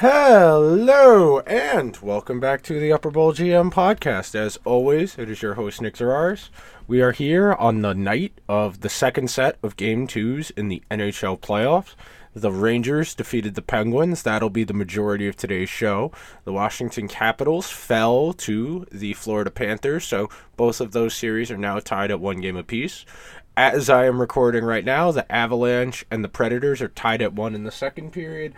Hello and welcome back to the Upper Bowl GM podcast. As always, it is your host Nick Zararis. We are here on the night of the second set of game twos in the NHL playoffs. The Rangers defeated the Penguins. That'll be the majority of today's show. The Washington Capitals fell to the Florida Panthers, so both of those series are now tied at one game apiece. As I am recording right now, the Avalanche and the Predators are tied at one in the second period,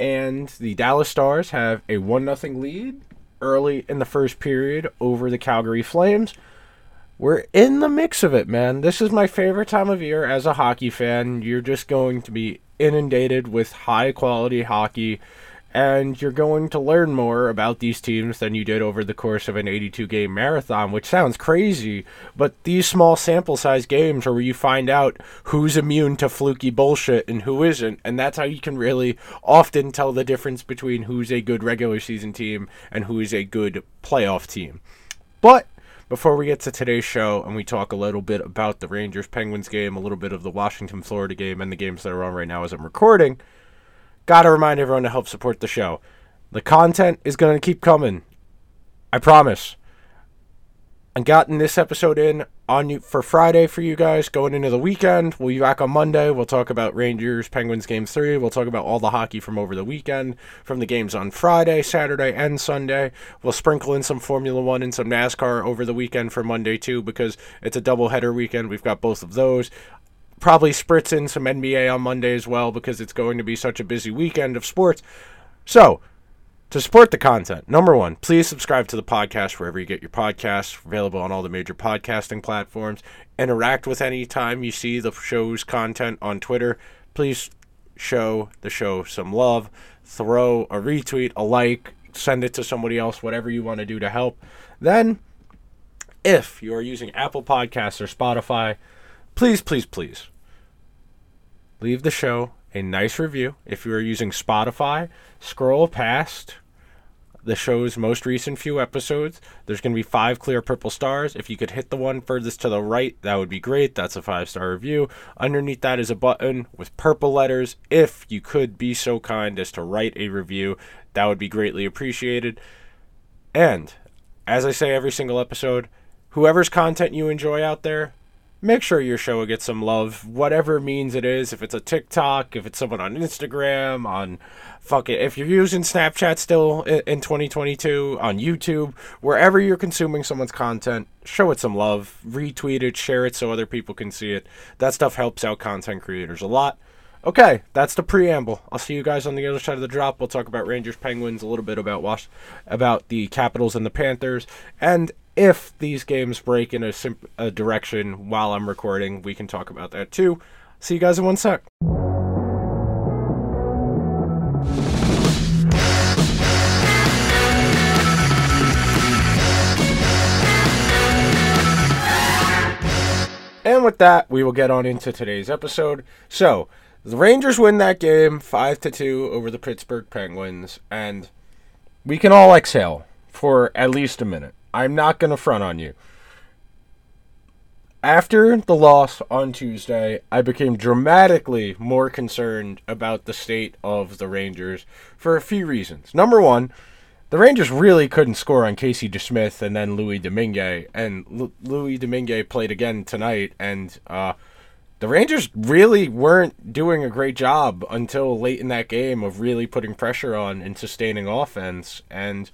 and the Dallas Stars have a 1 0 lead early in the first period over the Calgary Flames. We're in the mix of it, man. This is my favorite time of year as a hockey fan. You're just going to be inundated with high quality hockey and you're going to learn more about these teams than you did over the course of an 82 game marathon, which sounds crazy, but these small sample size games are where you find out who's immune to fluky bullshit and who isn't, and that's how you can really often tell the difference between who's a good regular season team and who is a good playoff team. But before we get to today's show and we talk a little bit about the Rangers Penguins game, a little bit of the Washington Florida game, and the games that are on right now as I'm recording, gotta remind everyone to help support the show. The content is gonna keep coming. I promise. I'm gotten this episode in on you for Friday for you guys going into the weekend. We'll be back on Monday. We'll talk about Rangers Penguins game three. We'll talk about all the hockey from over the weekend, from the games on Friday, Saturday, and Sunday. We'll sprinkle in some Formula One and some NASCAR over the weekend for Monday too, because it's a double header weekend. We've got both of those probably spritz in some NBA on Monday as well because it's going to be such a busy weekend of sports. So, to support the content, number one, please subscribe to the podcast wherever you get your podcasts, available on all the major podcasting platforms. Interact with any time you see the show's content on Twitter. Please show the show some love. Throw a retweet, a like, send it to somebody else, whatever you want to do to help. Then, if you are using Apple Podcasts or Spotify, please, please, please leave the show a nice review. If you are using Spotify, scroll past the show's most recent few episodes. There's going to be five clear purple stars. If you could hit the one furthest to the right, that would be great. That's a five star review. Underneath that is a button with purple letters. If you could be so kind as to write a review, that would be greatly appreciated. And as I say every single episode, whoever's content you enjoy out there, make sure your show gets some love, whatever means it is. If it's a TikTok, if it's someone on Instagram, on fuck it. If you're using Snapchat still in 2022, on YouTube, wherever you're consuming someone's content, show it some love, retweet it, share it so other people can see it. That stuff helps out content creators a lot. Okay, that's the preamble. I'll see you guys on the other side of the drop. We'll talk about Rangers, Penguins, a little bit about Wash, about the Capitals and the Panthers, and if these games break in a, a direction while I'm recording, we can talk about that too. See you guys in one sec. And with that, we will get on into today's episode. So, the Rangers win that game 5 to 2 over the Pittsburgh Penguins and we can all exhale for at least a minute. I'm not going to front on you. After the loss on Tuesday, I became dramatically more concerned about the state of the Rangers for a few reasons. Number one, the Rangers really couldn't score on Casey DeSmith and then Louis Domingue, and L- Louis Domingue played again tonight, and uh, the Rangers really weren't doing a great job until late in that game of really putting pressure on and sustaining offense, and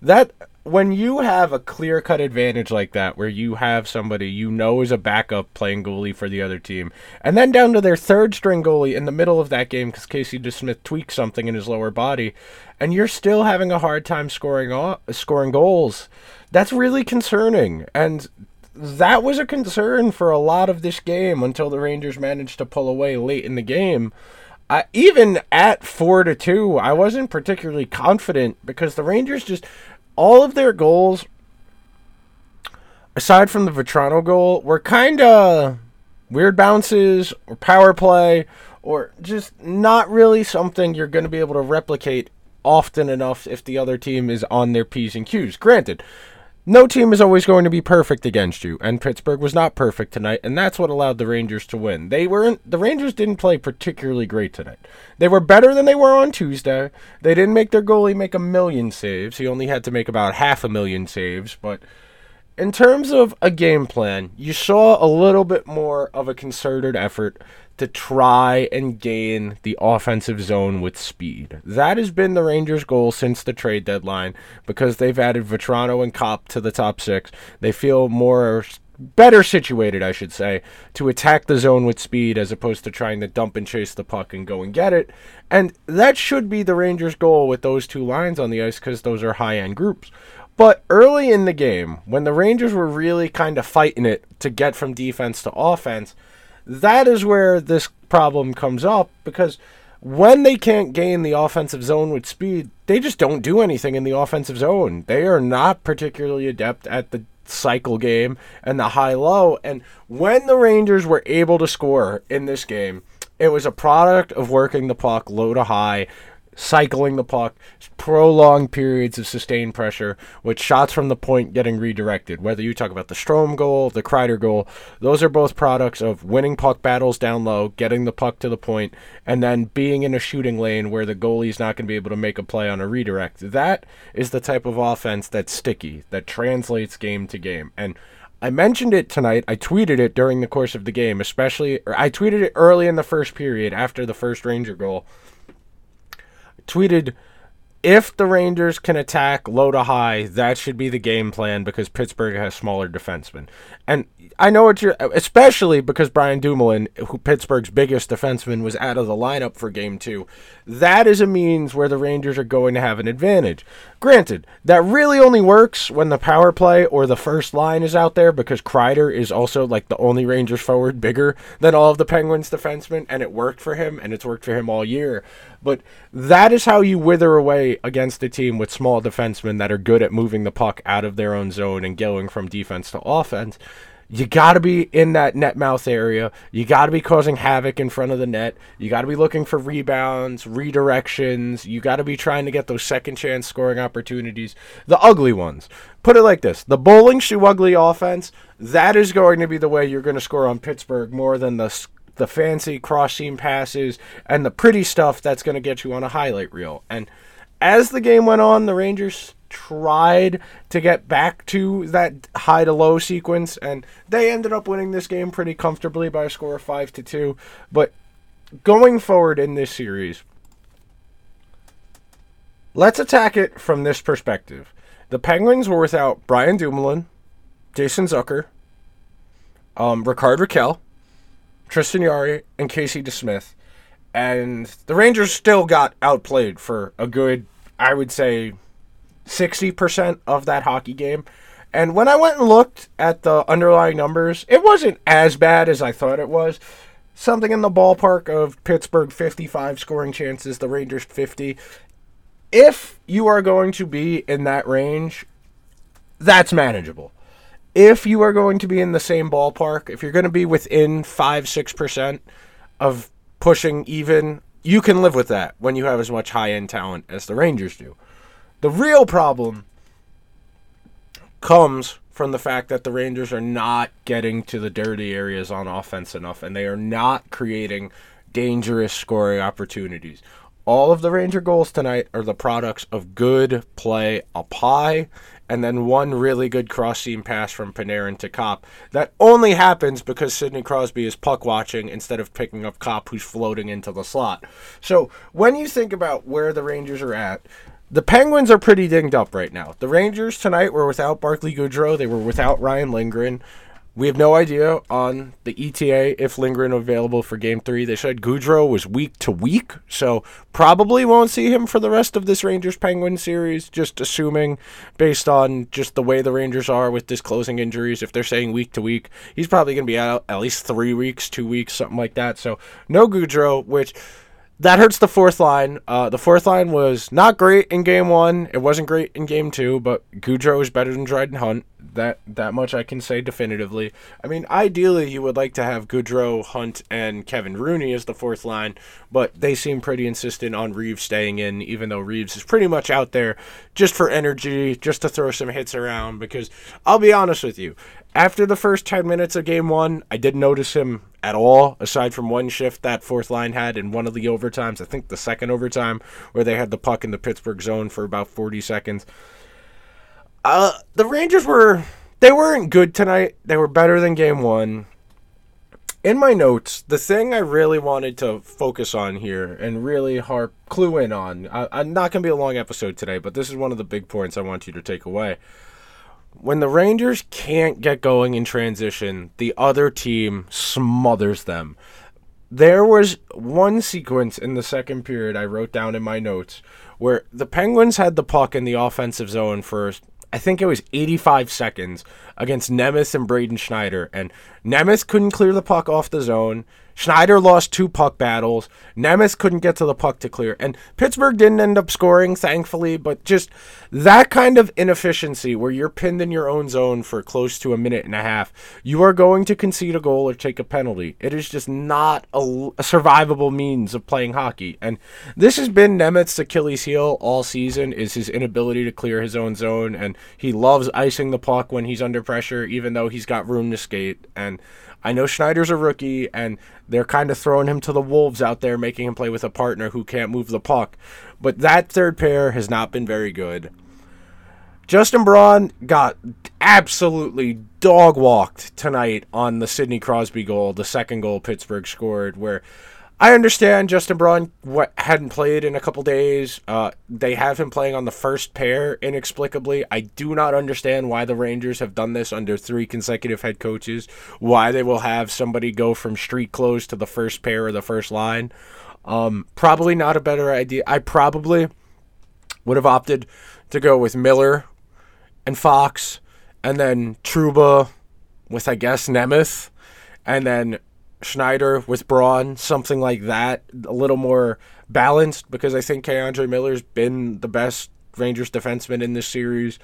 that when you have a clear cut advantage like that, where you have somebody you know is a backup playing goalie for the other team, and then down to their third string goalie in the middle of that game because Casey DeSmith tweaked something in his lower body, and you're still having a hard time scoring off, scoring goals, that's really concerning. And that was a concern for a lot of this game until the Rangers managed to pull away late in the game. I, even at four to two, I wasn't particularly confident because the Rangers just all of their goals, aside from the Vatrano goal, were kind of weird bounces or power play or just not really something you're going to be able to replicate often enough if the other team is on their P's and Q's. Granted, no team is always going to be perfect against you, and Pittsburgh was not perfect tonight, and that's what allowed the Rangers to win. They weren't the Rangers didn't play particularly great tonight. They were better than they were on Tuesday. They didn't make their goalie make a million saves. He only had to make about half a million saves, but in terms of a game plan, you saw a little bit more of a concerted effort to try and gain the offensive zone with speed. That has been the Rangers' goal since the trade deadline because they've added Vatrano and Copp to the top six. They feel more better situated, I should say, to attack the zone with speed as opposed to trying to dump and chase the puck and go and get it. And that should be the Rangers' goal with those two lines on the ice because those are high end groups. But early in the game, when the Rangers were really kind of fighting it to get from defense to offense, that is where this problem comes up because when they can't gain the offensive zone with speed, they just don't do anything in the offensive zone. They are not particularly adept at the cycle game and the high low. And when the Rangers were able to score in this game, it was a product of working the puck low to high, cycling the puck, prolonged periods of sustained pressure, with shots from the point getting redirected. Whether you talk about the Strome goal, the Kreider goal, those are both products of winning puck battles down low, getting the puck to the point, and then being in a shooting lane where the goalie's not going to be able to make a play on a redirect. That is the type of offense that's sticky, that translates game to game. And I mentioned it tonight. I tweeted it during the course of the game, especially, I tweeted it early in the first period after the first Ranger goal tweeted if the Rangers can attack low to high, that should be the game plan because Pittsburgh has smaller defensemen. And I know what you're, especially because Brian Dumoulin, who Pittsburgh's biggest defenseman, was out of the lineup for game two. That is a means where the Rangers are going to have an advantage. Granted, that really only works when the power play or the first line is out there because Kreider is also like the only Rangers forward bigger than all of the Penguins defensemen, and it worked for him, and it's worked for him all year. But that is how you wither away against a team with small defensemen that are good at moving the puck out of their own zone and going from defense to offense you got to be in that net mouth area. You got to be causing havoc in front of the net. You got to be looking for rebounds, redirections. You got to be trying to get those second chance scoring opportunities, the ugly ones. Put it like this the bowling shoe ugly offense, that is going to be the way you're going to score on Pittsburgh more than the the fancy cross seam passes and the pretty stuff that's going to get you on a highlight reel. And as the game went on, the Rangers tried to get back to that high to low sequence, and they ended up winning this game pretty comfortably by a score of five to two. But going forward in this series, let's attack it from this perspective. The Penguins were without Brian Dumoulin, Jason Zucker, um, Rickard Rakell, Tristan Jarry, and Casey DeSmith. And the Rangers still got outplayed for a good, I would say, 60% of that hockey game. And when I went and looked at the underlying numbers, it wasn't as bad as I thought it was. Something in the ballpark of Pittsburgh 55 scoring chances, the Rangers 50. If you are going to be in that range, that's manageable. If you are going to be in the same ballpark, if you're going to be within 5 6% of pushing even, you can live with that when you have as much high end talent as the Rangers do. The real problem comes from the fact that the Rangers are not getting to the dirty areas on offense enough and they are not creating dangerous scoring opportunities. All of the Ranger goals tonight are the products of good play up high and then one really good cross seam pass from Panarin to Copp. That only happens because Sidney Crosby is puck watching instead of picking up Copp who's floating into the slot. So when you think about where the Rangers are at, the Penguins are pretty dinged up right now. The Rangers tonight were without Barclay Goodrow. They were without Ryan Lindgren. We have no idea on the ETA if Lindgren available for Game Three. They said Goodrow was week to week, so probably won't see him for the rest of this Rangers Penguins series. Just assuming, based on just the way the Rangers are with disclosing injuries, if they're saying week to week, he's probably going to be out at least three weeks, two weeks, something like that. So no Goodrow, which that hurts the fourth line. Uh, the fourth line was not great in game one. It wasn't great in game two, but Goodrow is better than Dryden Hunt. That that much I can say definitively. I mean, ideally, you would like to have Goodrow, Hunt, and Kevin Rooney as the fourth line, but they seem pretty insistent on Reeves staying in, even though Reeves is pretty much out there just for energy, just to throw some hits around. Because I'll be honest with you, after the first 10 minutes of game one, I didn't notice him at all, aside from one shift that fourth line had in one of the overtimes. I think the second overtime, where they had the puck in the Pittsburgh zone for about 40 seconds. Uh, the Rangers were. They weren't good tonight. They were better than game one. In my notes, the thing I really wanted to focus on here and really harp, clue in on, I, I'm not to be a long episode today, but this is one of the big points I want you to take away when the Rangers can't get going in transition, the other team smothers them. There was one sequence in the second period I wrote down in my notes where the Penguins had the puck in the offensive zone for I think it was 85 seconds against Nemeth and Braden Schneider and Nemeth couldn't clear the puck off the zone. Schneider lost two puck battles. Nemeth couldn't get to the puck to clear. And Pittsburgh didn't end up scoring, thankfully, but just that kind of inefficiency where you're pinned in your own zone for close to a minute and a half, you are going to concede a goal or take a penalty. It is just not a, a survivable means of playing hockey. And this has been Nemeth's Achilles heel all season is his inability to clear his own zone. And he loves icing the puck when he's under pressure, even though he's got room to skate. And I know Schneider's a rookie, and they're kind of throwing him to the wolves out there, making him play with a partner who can't move the puck. But that third pair has not been very good. Justin Braun got absolutely dog walked tonight on the Sidney Crosby goal, the second goal Pittsburgh scored, where I understand Justin Braun what hadn't played in a couple days. Uh, they have him playing on the first pair inexplicably. I do not understand why the Rangers have done this under three consecutive head coaches. Why they will have somebody go from street clothes to the first pair or the first line. Um, probably not a better idea. I probably would have opted to go with Miller and Fox, and then Trouba with I guess Nemeth, and then Schneider with Braun, something like that, a little more balanced because I think K'Andre Miller's been the best Rangers defenseman in this series.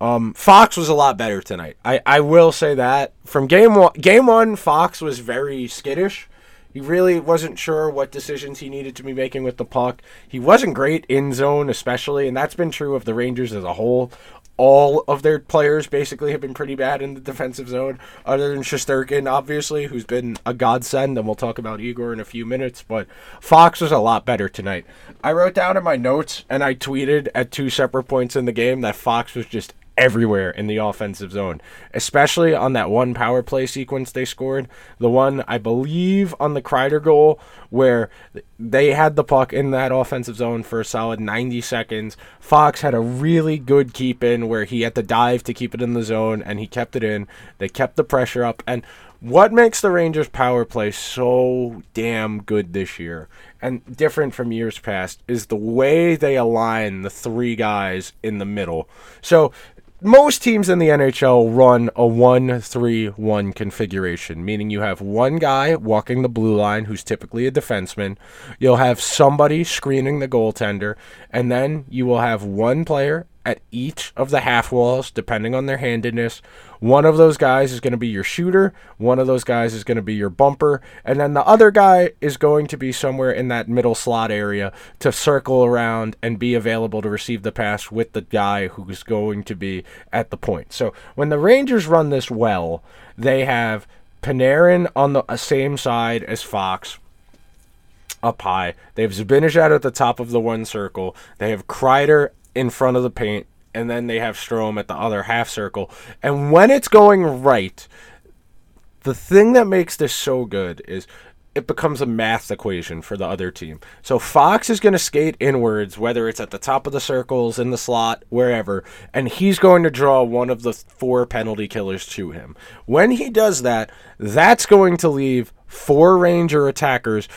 Um, Fox was a lot better tonight. I, I will say that from game one. Game one, Fox was very skittish. He really wasn't sure what decisions he needed to be making with the puck. He wasn't great in zone, especially, and that's been true of the Rangers as a whole all of their players basically have been pretty bad in the defensive zone, other than Shesterkin, obviously, who's been a godsend, and we'll talk about Igor in a few minutes. But Fox was a lot better tonight. I wrote down in my notes and I tweeted at two separate points in the game that Fox was just everywhere in the offensive zone, especially on that one power play sequence they scored. The one, I believe, on the Kreider goal, where they had the puck in that offensive zone for a solid 90 seconds. Fox had a really good keep in where he had to dive to keep it in the zone, and he kept it in. They kept the pressure up. And what makes the Rangers power play so damn good this year and different from years past is the way they align the three guys in the middle. So most teams in the NHL run a 1 3 1 configuration, meaning you have one guy walking the blue line who's typically a defenseman. You'll have somebody screening the goaltender, and then you will have one player at each of the half walls, depending on their handedness. One of those guys is going to be your shooter, one of those guys is going to be your bumper, and then the other guy is going to be somewhere in that middle slot area to circle around and be available to receive the pass with the guy who's going to be at the point. So when the Rangers run this well, they have Panarin on the uh, same side as Fox up high. They have Zibanejad at the top of the one circle. They have Kreider in front of the paint, and then they have Strome at the other half circle. And when it's going right, the thing that makes this so good is it becomes a math equation for the other team. So Fox is going to skate inwards, whether it's at the top of the circles, in the slot, wherever, and he's going to draw one of the four penalty killers to him. When he does that, that's going to leave four Ranger attackers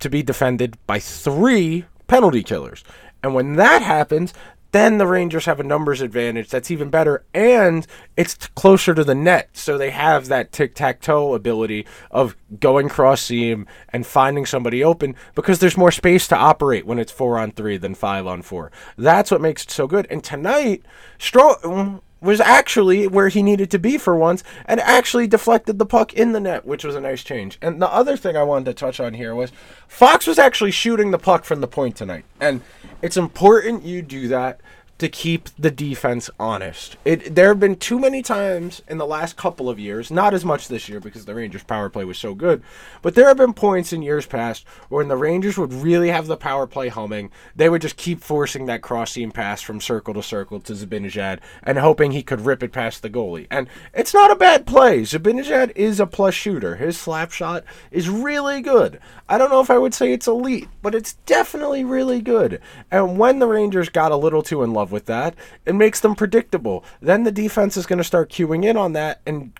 to be defended by three penalty killers. And when that happens, then the Rangers have a numbers advantage that's even better, and it's closer to the net, so they have that tic tac toe ability of going cross seam and finding somebody open because there's more space to operate when it's four on three than five on four. That's what makes it so good. And tonight, Strome mm, was actually where he needed to be for once and actually deflected the puck in the net, which was a nice change. And the other thing I wanted to touch on here was Fox was actually shooting the puck from the point tonight. And it's important you do that to keep the defense honest. It there have been too many times in the last couple of years, not as much this year because the Rangers power play was so good, but there have been points in years past when the Rangers would really have the power play humming. They would just keep forcing that cross seam pass from circle to circle to Zibanejad and hoping he could rip it past the goalie. And it's not a bad play. Zibanejad is a plus shooter. His slap shot is really good. I don't know if I would say it's elite, but it's definitely really good. And when the Rangers got a little too in love with that. It makes them predictable. Then the defense is going to start queuing in on that and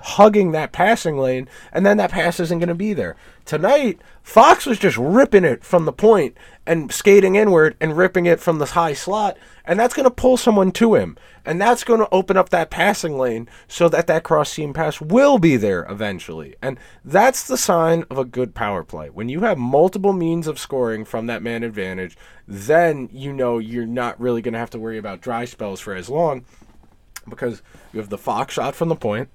hugging that passing lane, and then that pass isn't going to be there. Tonight, Fox was just ripping it from the point and skating inward and ripping it from the high slot, and that's going to pull someone to him. And that's going to open up that passing lane so that that cross seam pass will be there eventually. And that's the sign of a good power play. When you have multiple means of scoring from that man advantage, then you know you're not really going to have to worry about dry spells for as long because you have the Fox shot from the point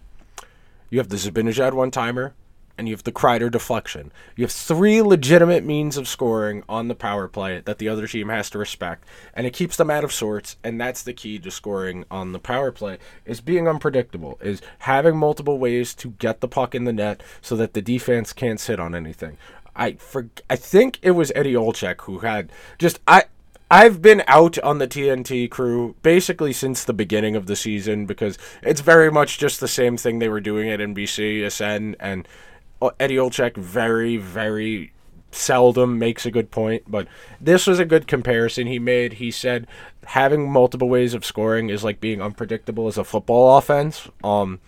you have the Zibanejad one timer, and you have the Kreider deflection. You have three legitimate means of scoring on the power play that the other team has to respect, and it keeps them out of sorts. And that's the key to scoring on the power play: is being unpredictable, is having multiple ways to get the puck in the net so that the defense can't sit on anything. I for I think it was Eddie Olczyk who had just I I've been out on the TNT crew basically since the beginning of the season because it's very much just the same thing they were doing at NBCSN, and uh, Eddie Olczyk very, very seldom makes a good point, but this was a good comparison he made. He said having multiple ways of scoring is like being unpredictable as a football offense. Um,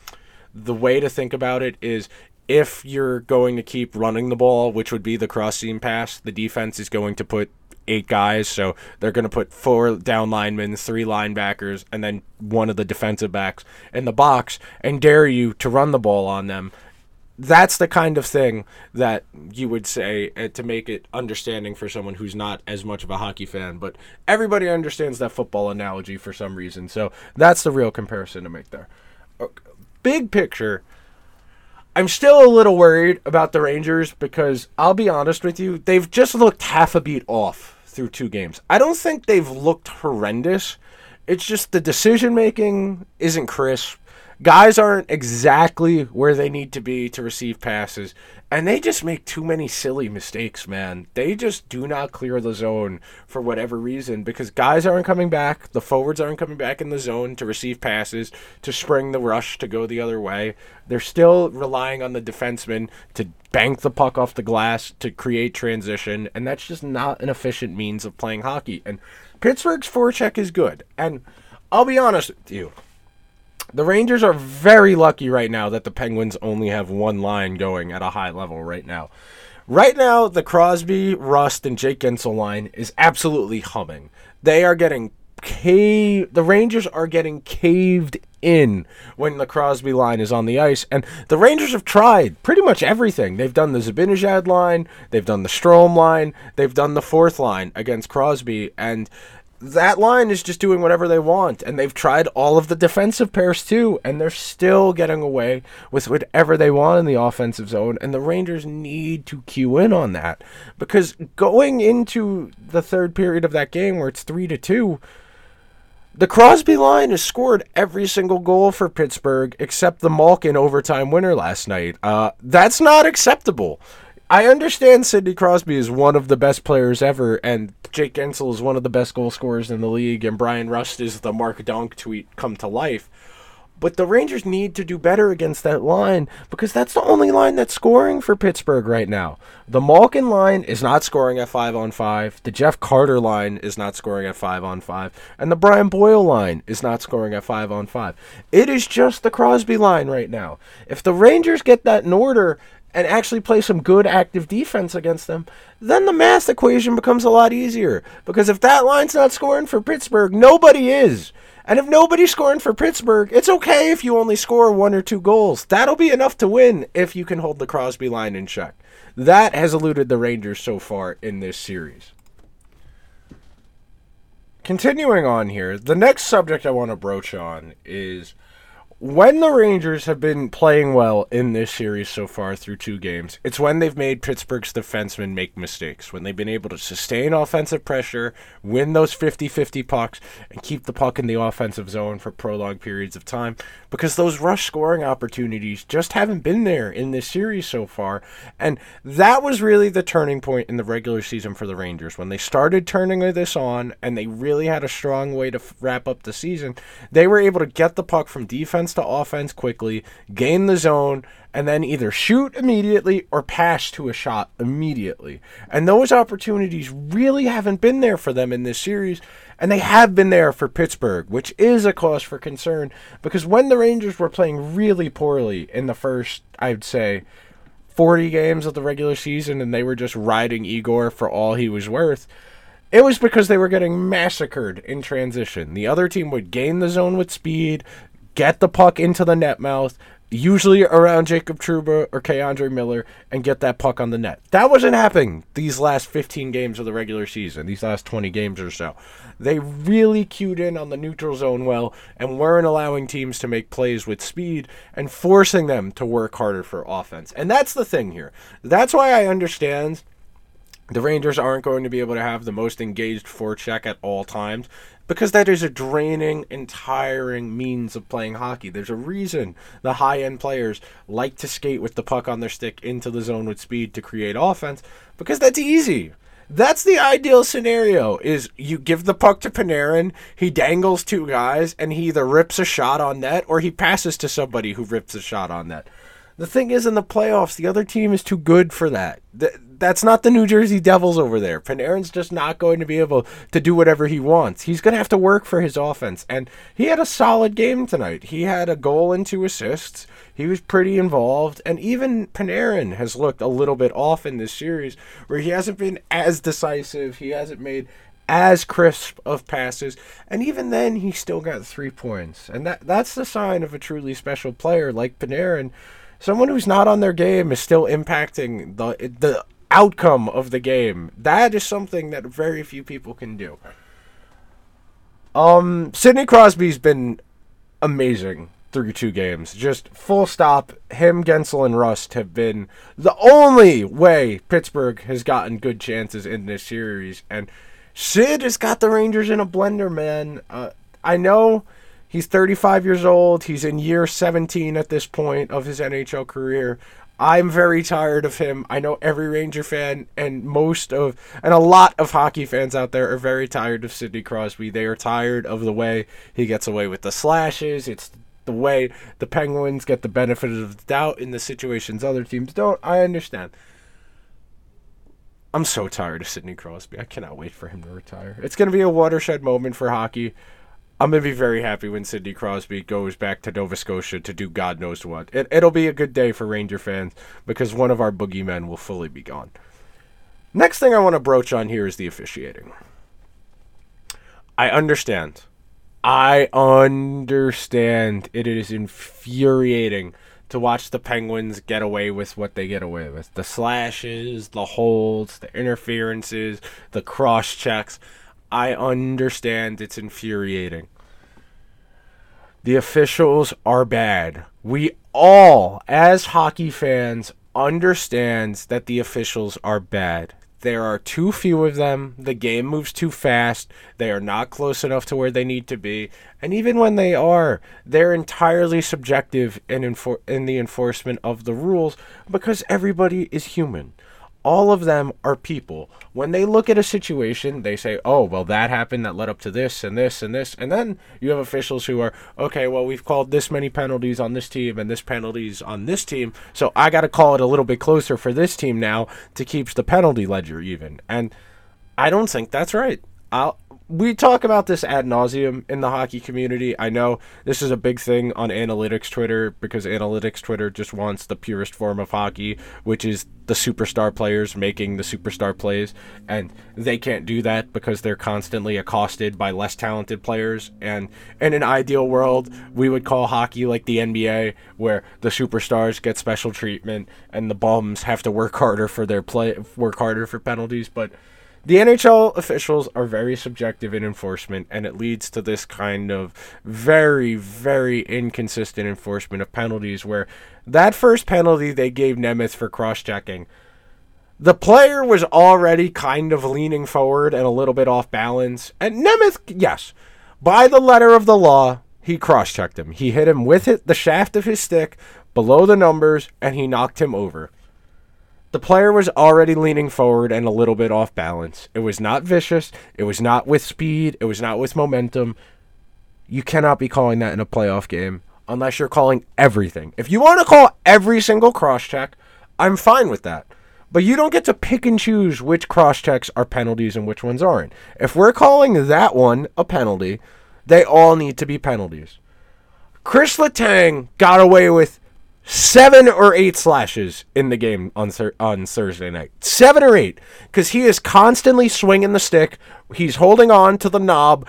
the way to think about it is if you're going to keep running the ball, which would be the cross seam pass, the defense is going to put eight guys, so they're going to put four down linemen, three linebackers, and then one of the defensive backs in the box and dare you to run the ball on them. That's the kind of thing that you would say uh, to make it understanding for someone who's not as much of a hockey fan, but everybody understands that football analogy for some reason. So that's the real comparison to make there. Big picture, I'm still a little worried about the Rangers because I'll be honest with you, they've just looked half a beat off through two games. I don't think they've looked horrendous. It's just the decision making isn't crisp. Guys aren't exactly where they need to be to receive passes, and they just make too many silly mistakes, man. They just do not clear the zone for whatever reason because guys aren't coming back. The forwards aren't coming back in the zone to receive passes, to spring the rush to go the other way. They're still relying on the defenseman to bank the puck off the glass to create transition, and that's just not an efficient means of playing hockey. And Pittsburgh's forecheck is good. And I'll be honest with you the Rangers are very lucky right now that the Penguins only have one line going at a high level right now. Right now, the Crosby, Rust, and Jake Guentzel line is absolutely humming. They are getting cave. The Rangers are getting caved in when the Crosby line is on the ice, and the Rangers have tried pretty much everything. They've done the Zibanejad line, they've done the Strome line, they've done the fourth line against Crosby, and that line is just doing whatever they want, and they've tried all of the defensive pairs too, and they're still getting away with whatever they want in the offensive zone. And the Rangers need to cue in on that because going into the third period of that game, where it's three to two, the Crosby line has scored every single goal for Pittsburgh except the Malkin overtime winner last night. Uh, that's not acceptable. I understand Sidney Crosby is one of the best players ever, and Jake Guentzel is one of the best goal scorers in the league, and Bryan Rust is the Mark Donk tweet come to life. But the Rangers need to do better against that line because that's the only line that's scoring for Pittsburgh right now. The Malkin line is not scoring at 5 on 5. The Jeff Carter line is not scoring at 5 on 5. And the Brian Boyle line is not scoring at 5 on 5. It is just the Crosby line right now. If the Rangers get that in order, and actually play some good active defense against them, then the math equation becomes a lot easier. Because if that line's not scoring for Pittsburgh, nobody is. And if nobody's scoring for Pittsburgh, it's okay if you only score one or two goals. That'll be enough to win if you can hold the Crosby line in check. That has eluded the Rangers so far in this series. Continuing on here, the next subject I want to broach on is when the Rangers have been playing well in this series so far through two games, it's when they've made Pittsburgh's defensemen make mistakes. When they've been able to sustain offensive pressure, win those 50 50 pucks, and keep the puck in the offensive zone for prolonged periods of time. Because those rush scoring opportunities just haven't been there in this series so far. And that was really the turning point in the regular season for the Rangers. When they started turning this on and they really had a strong way to wrap up the season, they were able to get the puck from defense to offense quickly, gain the zone, and then either shoot immediately or pass to a shot immediately. And those opportunities really haven't been there for them in this series, and they have been there for Pittsburgh, which is a cause for concern because when the Rangers were playing really poorly in the first, I'd say, 40 games of the regular season and they were just riding Igor for all he was worth. It was because they were getting massacred in transition. The other team would gain the zone with speed, get the puck into the net mouth, usually around Jacob Trouba or K'Andre Miller, and get that puck on the net. That wasn't happening these last 15 games of the regular season, these last 20 games or so. They really cued in on the neutral zone well and weren't allowing teams to make plays with speed and forcing them to work harder for offense. And that's the thing here. That's why I understand the Rangers aren't going to be able to have the most engaged forecheck at all times because that is a draining and tiring means of playing hockey. There's a reason the high end players like to skate with the puck on their stick into the zone with speed to create offense because that's easy. That's the ideal scenario is you give the puck to Panarin, he dangles two guys, and he either rips a shot on net or he passes to somebody who rips a shot on net. The thing is, in the playoffs, the other team is too good for that. That's not the New Jersey Devils over there. Panarin's just not going to be able to do whatever he wants. He's going to have to work for his offense. And he had a solid game tonight. He had a goal and two assists. He was pretty involved. And even Panarin has looked a little bit off in this series where he hasn't been as decisive. He hasn't made as crisp of passes. And even then, he still got three points. And that that's the sign of a truly special player like Panarin someone who's not on their game is still impacting the the outcome of the game. That is something that very few people can do. Um, Sidney Crosby's been amazing through two games. Just full stop. Him, Guentzel, and Rust have been the only way Pittsburgh has gotten good chances in this series. And Sid has got the Rangers in a blender, man. Uh, I know He's 35 years old. He's in year 17 at this point of his NHL career. I'm very tired of him. I know every Ranger fan and most of and a lot of hockey fans out there are very tired of Sidney Crosby. They are tired of the way he gets away with the slashes. It's the way the Penguins get the benefit of the doubt in the situations other teams don't. I understand. I'm so tired of Sidney Crosby. I cannot wait for him to retire. It's going to be a watershed moment for hockey. I'm gonna be very happy when Sidney Crosby goes back to Nova Scotia to do God knows what. It, it'll be a good day for Ranger fans because one of our boogeymen will fully be gone. Next thing I want to broach on here is the officiating. I understand. I understand it is infuriating to watch the Penguins get away with what they get away with. The slashes, the holds, the interferences, the cross checks. I understand it's infuriating. The officials are bad. We all, as hockey fans, understand that the officials are bad. There are too few of them. The game moves too fast. They are not close enough to where they need to be. And even when they are, they're entirely subjective in, enfor- in the enforcement of the rules because everybody is human all of them are people. When they look at a situation, they say, oh, well, that happened that led up to this and this and this. And then you have officials who are, okay, well, we've called this many penalties on this team and this penalties on this team. So I got to call it a little bit closer for this team now to keep the penalty ledger even. And I don't think that's right. I'll, we talk about this ad nauseum in the hockey community. I know this is a big thing on analytics Twitter because analytics Twitter just wants the purest form of hockey, which is the superstar players making the superstar plays, and they can't do that because they're constantly accosted by less talented players. And in an ideal world, we would call hockey like the NBA, where the superstars get special treatment and the bums have to work harder for their play, work harder for penalties, but the NHL officials are very subjective in enforcement, and it leads to this kind of very, very inconsistent enforcement of penalties. Where that first penalty they gave Nemeth for cross checking, the player was already kind of leaning forward and a little bit off balance. And Nemeth, yes, by the letter of the law, he cross checked him. He hit him with it, the shaft of his stick below the numbers, and he knocked him over. The player was already leaning forward and a little bit off balance. It was not vicious. It was not with speed. It was not with momentum. You cannot be calling that in a playoff game unless you're calling everything. If you want to call every single cross check, I'm fine with that. But you don't get to pick and choose which cross checks are penalties and which ones aren't. If we're calling that one a penalty, they all need to be penalties. Chris Letang got away with seven or eight slashes in the game on on Thursday night. Seven or eight, because he is constantly swinging the stick. He's holding on to the knob,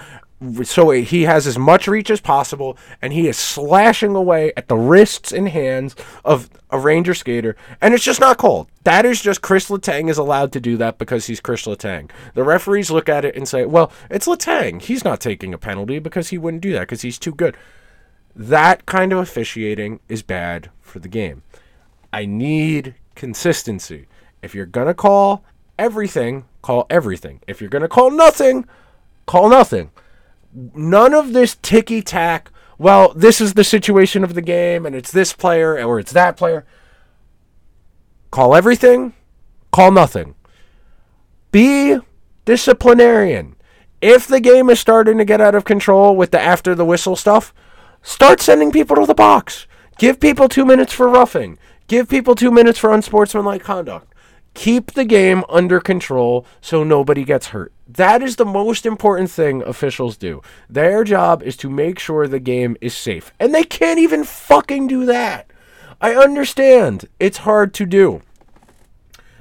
so he has as much reach as possible, and he is slashing away at the wrists and hands of a Ranger skater, and it's just not called. That is just Chris Letang is allowed to do that because he's Chris Letang. The referees look at it and say, "Well, it's Letang. He's not taking a penalty because he wouldn't do that because he's too good." That kind of officiating is bad for the game. I need consistency. If you're going to call everything, call everything. If you're going to call nothing, call nothing. None of this ticky tack, well, this is the situation of the game and it's this player or it's that player. Call everything, call nothing. Be disciplinarian. If the game is starting to get out of control with the after the whistle stuff, start sending people to the box. Give people two minutes for roughing. Give people two minutes for unsportsmanlike conduct. Keep the game under control so nobody gets hurt. That is the most important thing officials do. Their job is to make sure the game is safe. And they can't even fucking do that. I understand it's hard to do.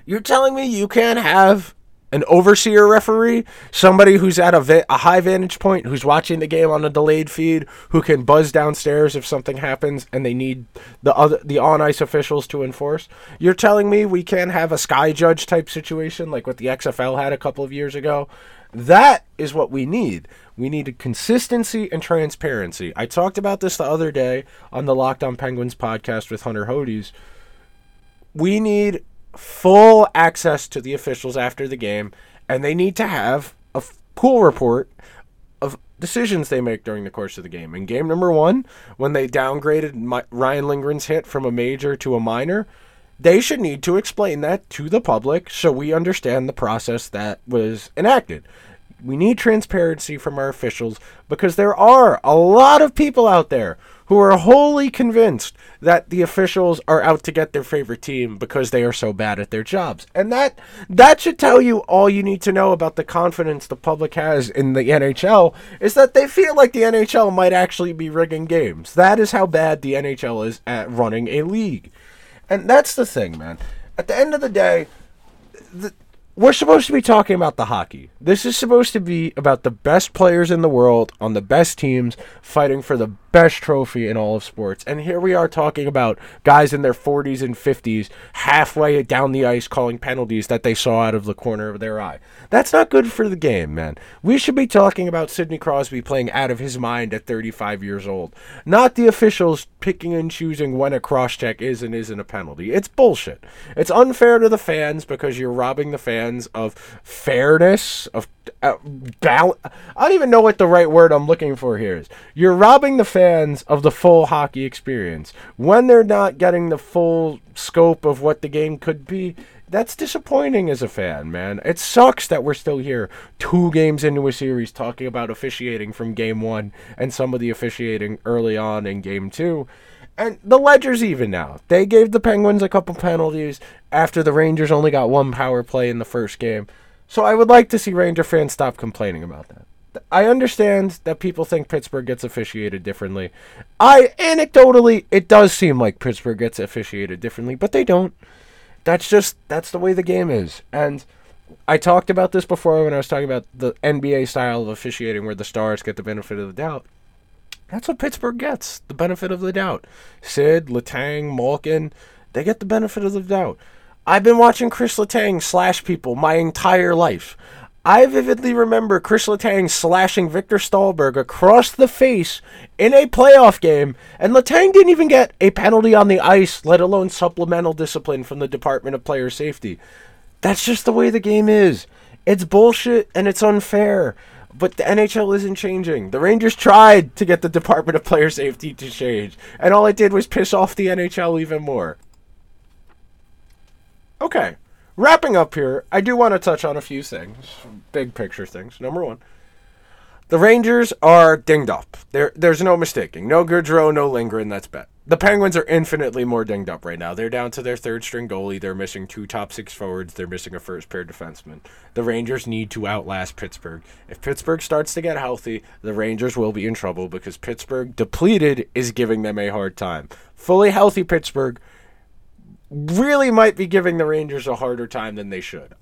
You're telling me you can't have an overseer referee, somebody who's at a, va- a high vantage point, who's watching the game on a delayed feed, who can buzz downstairs if something happens and they need the other the on ice officials to enforce. You're telling me we can't have a sky judge type situation like what the XFL had a couple of years ago. That is what we need. We need consistency and transparency. I talked about this the other day on the Locked On Penguins podcast with Hunter Hodes. We need full access to the officials after the game, and they need to have a pool report of decisions they make during the course of the game. In game number one, when they downgraded My- Ryan Lindgren's hit from a major to a minor, they should need to explain that to the public so we understand the process that was enacted. We need transparency from our officials because there are a lot of people out there who are wholly convinced that the officials are out to get their favorite team because they are so bad at their jobs. And that that should tell you all you need to know about the confidence the public has in the NHL is that they feel like the NHL might actually be rigging games. That is how bad the NHL is at running a league. And that's the thing, man. At the end of the day, the, we're supposed to be talking about the hockey. This is supposed to be about the best players in the world on the best teams fighting for the best trophy in all of sports. And here we are talking about guys in their 40s and 50s halfway down the ice calling penalties that they saw out of the corner of their eye. That's not good for the game, man. We should be talking about Sidney Crosby playing out of his mind at 35 years old, not the officials picking and choosing when a cross check is and isn't a penalty. It's bullshit. It's unfair to the fans because you're robbing the fans of fairness, of uh, bal- I don't even know what the right word I'm looking for here is. You're robbing the fans of the full hockey experience when they're not getting the full scope of what the game could be. That's disappointing as a fan, man. It sucks that we're still here, two games into a series, talking about officiating from game one and some of the officiating early on in game two. And the ledger's even now. They gave the Penguins a couple penalties after the Rangers only got one power play in the first game. So I would like to see Ranger fans stop complaining about that. I understand that people think Pittsburgh gets officiated differently. I anecdotally, it does seem like Pittsburgh gets officiated differently, but they don't. That's just that's the way the game is. And I talked about this before when I was talking about the NBA style of officiating where the stars get the benefit of the doubt. That's what Pittsburgh gets, the benefit of the doubt. Sid, Letang, Malkin, they get the benefit of the doubt. I've been watching Chris Letang slash people my entire life. I vividly remember Chris Letang slashing Viktor Stalberg across the face in a playoff game, and Letang didn't even get a penalty on the ice, let alone supplemental discipline from the Department of Player Safety. That's just the way the game is. It's bullshit and it's unfair. But the NHL isn't changing. The Rangers tried to get the Department of Player Safety to change, and all it did was piss off the NHL even more. Okay, wrapping up here, I do want to touch on a few things, big picture things. Number one, the Rangers are dinged up. There, there's no mistaking. No Goodrow, no Lindgren. That's bet. The Penguins are infinitely more dinged up right now. They're down to their third string goalie. They're missing two top six forwards. They're missing a first pair defenseman. The Rangers need to outlast Pittsburgh. If Pittsburgh starts to get healthy, the Rangers will be in trouble because Pittsburgh, depleted, is giving them a hard time. Fully healthy Pittsburgh really might be giving the Rangers a harder time than they should.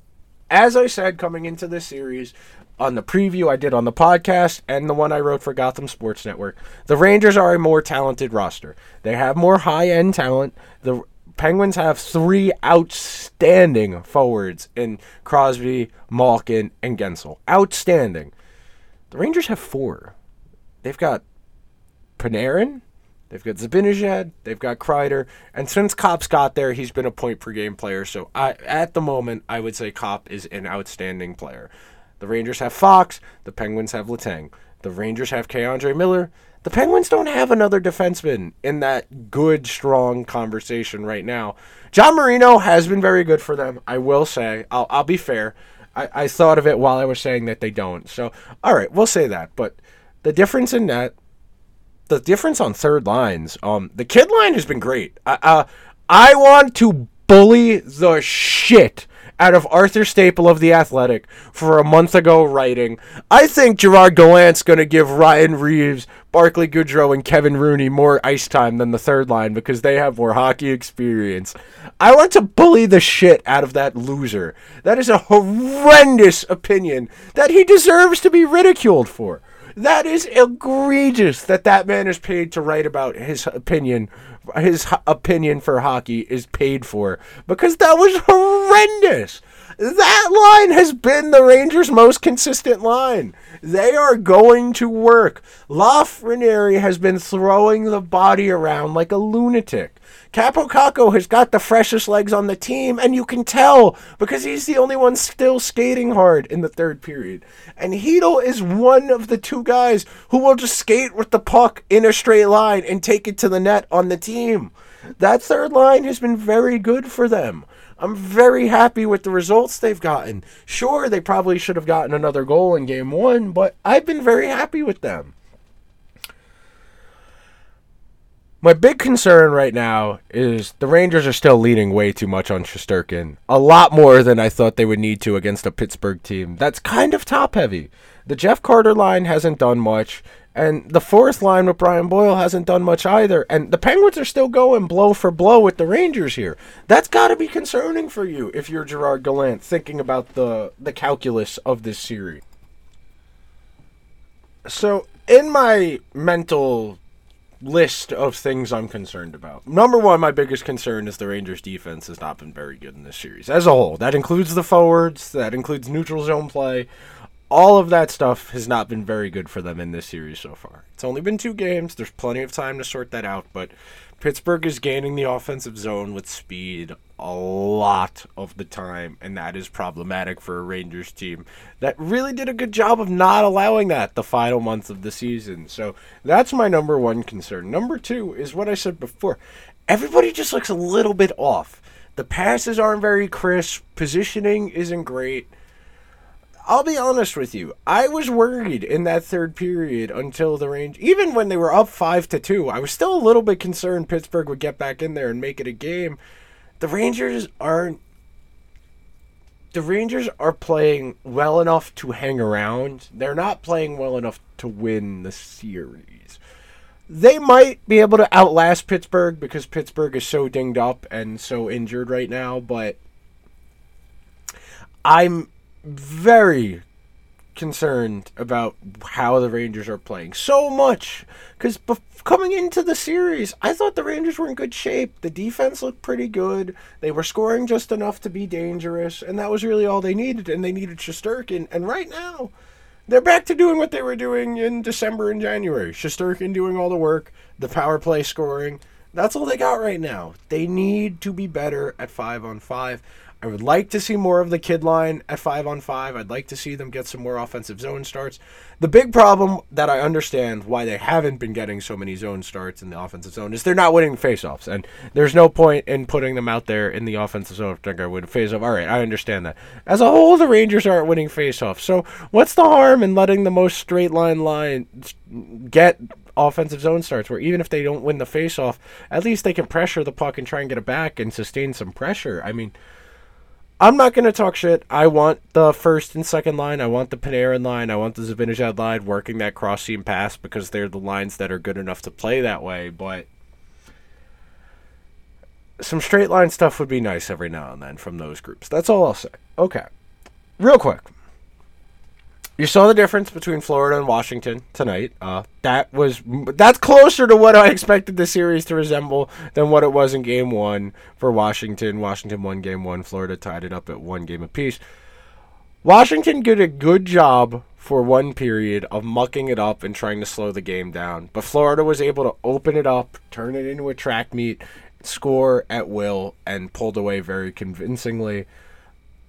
As I said coming into this series, on the preview I did on the podcast and the one I wrote for Gotham Sports Network, the Rangers are a more talented roster. They have more high end talent. The Penguins have three outstanding forwards in Crosby, Malkin, and Guentzel. Outstanding. The Rangers have four. They've got Panarin, They've got Zibanejad, they've got Kreider, and since Copp's got there, he's been a point per game player. So I, at the moment, I would say Copp is an outstanding player. The Rangers have Fox, the Penguins have Letang. The Rangers have K'Andre Miller. The Penguins don't have another defenseman in that good, strong conversation right now. John Marino has been very good for them, I will say. I'll, I'll be fair. I, I thought of it while I was saying that they don't. So, all right, we'll say that. But the difference in that the difference on third lines, um, the kid line has been great. I, uh, I want to bully the shit out of Arthur Staple of The Athletic for a month ago writing, I think Gerard Gallant's going to give Ryan Reaves, Barclay Goodrow, and Kevin Rooney more ice time than the third line because they have more hockey experience. I want to bully the shit out of that loser. That is a horrendous opinion that he deserves to be ridiculed for. That is egregious that that man is paid to write about his opinion. His opinion for hockey is paid for because that was horrendous. That line has been the Rangers' most consistent line. They are going to work. Lafreniere has been throwing the body around like a lunatic. Kakko has got the freshest legs on the team, and you can tell because he's the only one still skating hard in the third period. And Chytil is one of the two guys who will just skate with the puck in a straight line and take it to the net on the team. That third line has been very good for them. I'm very happy with the results they've gotten. Sure, they probably should have gotten another goal in game one, but I've been very happy with them. My big concern right now is the Rangers are still leaning way too much on Shesterkin. A lot more than I thought they would need to against a Pittsburgh team that's kind of top heavy. The Jeff Carter line hasn't done much, and the fourth line with Brian Boyle hasn't done much either. And the Penguins are still going blow for blow with the Rangers here. That's got to be concerning for you if you're Gerard Gallant thinking about the the calculus of this series. So, in my mental list of things I'm concerned about. Number one, my biggest concern is the Rangers defense has not been very good in this series as a whole. That includes the forwards, that includes neutral zone play. All of that stuff has not been very good for them in this series so far. It's only been two games. There's plenty of time to sort that out, but Pittsburgh is gaining the offensive zone with speed a lot of the time, and that is problematic for a Rangers team that really did a good job of not allowing that the final month of the season. So that's my number one concern. Number two is what I said before everybody just looks a little bit off. The passes aren't very crisp, positioning isn't great. I'll be honest with you. I was worried in that third period until the range, even when they were up five to two. I was still a little bit concerned Pittsburgh would get back in there and make it a game. The Rangers aren't. the Rangers are playing well enough to hang around. They're not playing well enough to win the series. They might be able to outlast Pittsburgh because Pittsburgh is so dinged up and so injured right now, but I'm very concerned about how the Rangers are playing. So much because bef- coming into the series, I thought the Rangers were in good shape. The defense looked pretty good. They were scoring just enough to be dangerous, and that was really all they needed. And they needed Shesterkin. And right now, they're back to doing what they were doing in December and January. Shesterkin doing all the work, the power play scoring. That's all they got right now. They need to be better at five on five. I would like to see more of the kid line at five on five. I'd like to see them get some more offensive zone starts. The big problem that I understand why they haven't been getting so many zone starts in the offensive zone is they're not winning faceoffs, and there's no point in putting them out there in the offensive zone if they're going to win a faceoff. All right, I understand that. As a whole, the Rangers aren't winning faceoffs, so what's the harm in letting the most straight line line get offensive zone starts where even if they don't win the faceoff, at least they can pressure the puck and try and get it back and sustain some pressure. I mean, I'm not going to talk shit. I want the first and second line. I want the Panarin line. I want the Zibanejad line working that cross seam pass because they're the lines that are good enough to play that way. But some straight line stuff would be nice every now and then from those groups. That's all I'll say. Okay. Real quick. You saw the difference between Florida and Washington tonight. Uh, that was that's closer to what I expected the series to resemble than what it was in Game One for Washington. Washington won Game One. Florida tied it up at one game apiece. Washington did a good job for one period of mucking it up and trying to slow the game down, but Florida was able to open it up, turn it into a track meet, score at will, and pulled away very convincingly.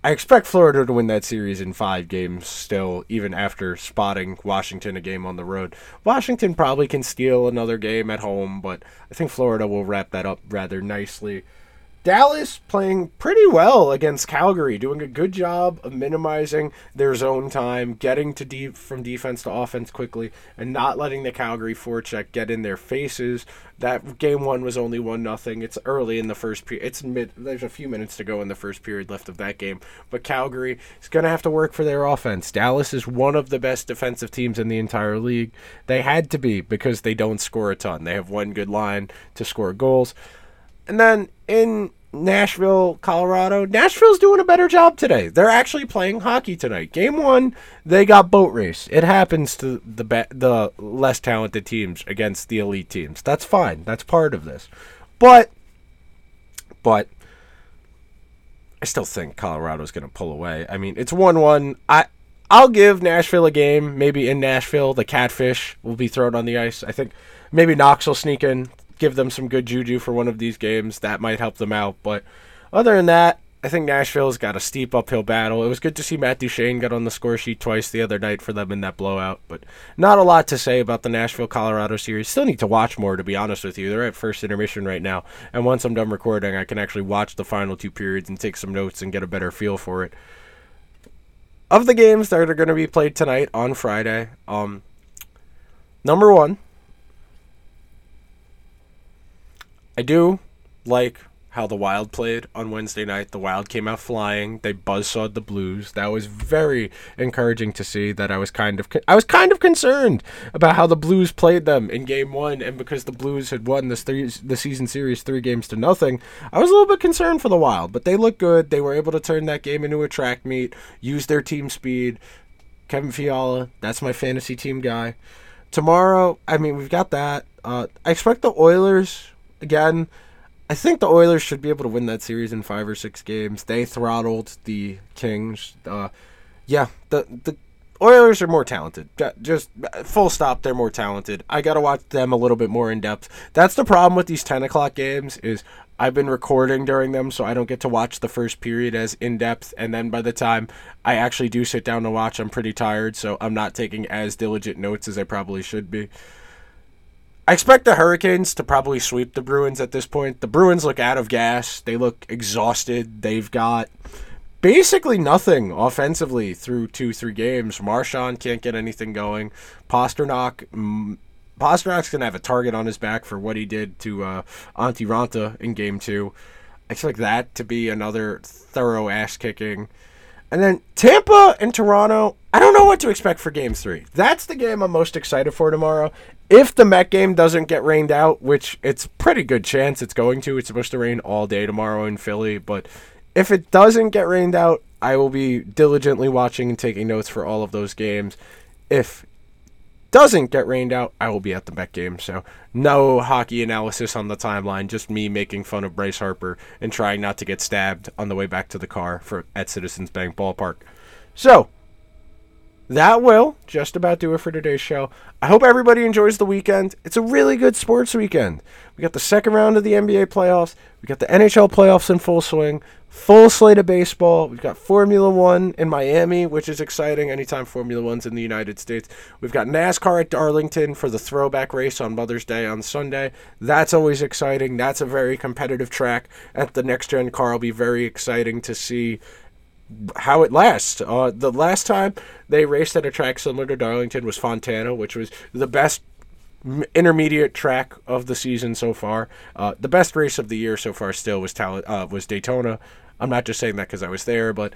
I expect Florida to win that series in five games still, even after spotting Washington a game on the road. Washington probably can steal another game at home, but I think Florida will wrap that up rather nicely. Dallas playing pretty well against Calgary, doing a good job of minimizing their zone time, getting to deep from defense to offense quickly, and not letting the Calgary forecheck get in their faces. That game one was only one nothing. It's early in the first period. It's mid. There's a few minutes to go in the first period left of that game, but Calgary is going to have to work for their offense. Dallas is one of the best defensive teams in the entire league. They had to be because they don't score a ton. They have one good line to score goals. And then in Nashville, Colorado, Nashville's doing a better job today. They're actually playing hockey tonight. Game one, they got boat race. It happens to the the less talented teams against the elite teams. That's fine. That's part of this. But, but, I still think Colorado's going to pull away. I mean, it's one one. I I'll give Nashville a game. Maybe in Nashville, the catfish will be thrown on the ice. I think maybe Knox will sneak in give them some good juju for one of these games. That might help them out. But other than that, I think Nashville's got a steep uphill battle. It was good to see Matt Duchene get on the score sheet twice the other night for them in that blowout, but not a lot to say about the Nashville Colorado series. Still need to watch more, to be honest with you. They're at first intermission right now, and once I'm done recording, I can actually watch the final two periods and take some notes and get a better feel for it. Of the games that are going to be played tonight on Friday, um, number one, I do like how the Wild played on Wednesday night. The Wild came out flying. They buzzsawed the Blues. That was very encouraging to see. That I was kind of I was kind of concerned about how the Blues played them in Game One, and because the Blues had won this three the season series three games to nothing, I was a little bit concerned for the Wild. But they looked good. They were able to turn that game into a track meet, use their team speed. Kevin Fiala, that's my fantasy team guy. Tomorrow, I mean, we've got that. Uh, I expect the Oilers again, I think the Oilers should be able to win that series in five or six games. They throttled the Kings. Uh, yeah, the the Oilers are more talented. Just full stop. They're more talented. I gotta watch them a little bit more in depth. That's the problem with these ten o'clock games. Is I've been recording during them, so I don't get to watch the first period as in depth. And then by the time I actually do sit down to watch, I'm pretty tired, so I'm not taking as diligent notes as I probably should be. I expect the Hurricanes to probably sweep the Bruins at this point. The Bruins look out of gas. They look exhausted. They've got basically nothing offensively through two, three games. Marchand can't get anything going. Pastrnak, mm, Pastrnak's gonna have a target on his back for what he did to uh, Raanta in Game Two. I expect that to be another thorough ass kicking. And then Tampa and Toronto, I don't know what to expect for game three. That's the game I'm most excited for tomorrow. If the Met game doesn't get rained out, which it's pretty good chance it's going to, it's supposed to rain all day tomorrow in Philly, but if it doesn't get rained out, I will be diligently watching and taking notes for all of those games. If doesn't get rained out, I will be at the Met game. So no hockey analysis on the timeline, just me making fun of Bryce Harper and trying not to get stabbed on the way back to the car for at Citizens Bank Ballpark. So that will just about do it for today's show. I hope everybody enjoys the weekend. It's a really good sports weekend. We got the second round of the NBA playoffs. We got the NHL playoffs in full swing. Full slate of baseball. We've got Formula One in Miami, which is exciting anytime Formula One's in the United States. We've got NASCAR at Darlington for the throwback race on Mother's Day on Sunday. That's always exciting. That's a very competitive track at the next gen car. Will be very exciting to see how it lasts. Uh, the last time they raced at a track similar to Darlington was Fontana, which was the best intermediate track of the season so far. Uh, the best race of the year so far still was Tal- uh, was Daytona. I'm not just saying that because I was there, but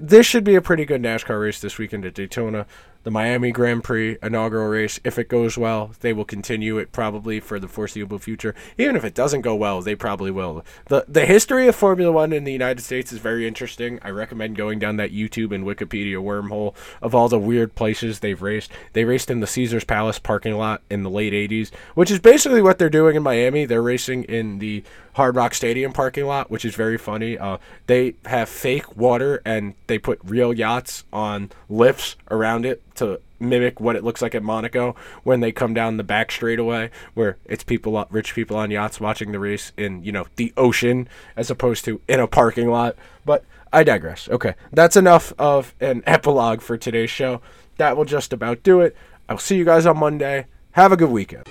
this should be a pretty good NASCAR race this weekend at Daytona the Miami Grand Prix inaugural race. If it goes well, they will continue it probably for the foreseeable future. Even if it doesn't go well, they probably will. The the history of Formula 1 in the United States is very interesting. I recommend going down that YouTube and Wikipedia wormhole of all the weird places they've raced. They raced in the Caesars Palace parking lot in the late 80s, which is basically what they're doing in Miami. They're racing in the Hard Rock Stadium parking lot, which is very funny. Uh, they have fake water and they put real yachts on lifts around it to mimic what it looks like at Monaco when they come down the back straightaway, where it's people, rich people on yachts watching the race in you know the ocean as opposed to in a parking lot. But I digress. Okay, that's enough of an epilogue for today's show. That will just about do it. I'll see you guys on Monday. Have a good weekend.